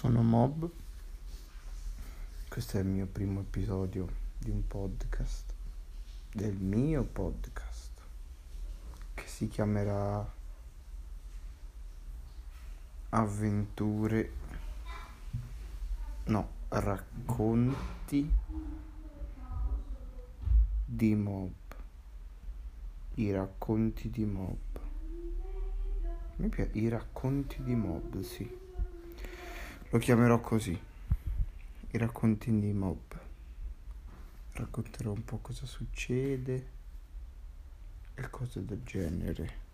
sono Mob. Questo è il mio primo episodio di un podcast, del mio podcast, che si chiamerà Avventure, no, racconti di Mob. I racconti di Mob. Mi piace, i racconti di Mob, sì. Lo chiamerò così. I racconti di mob. Racconterò un po' cosa succede e cose del genere.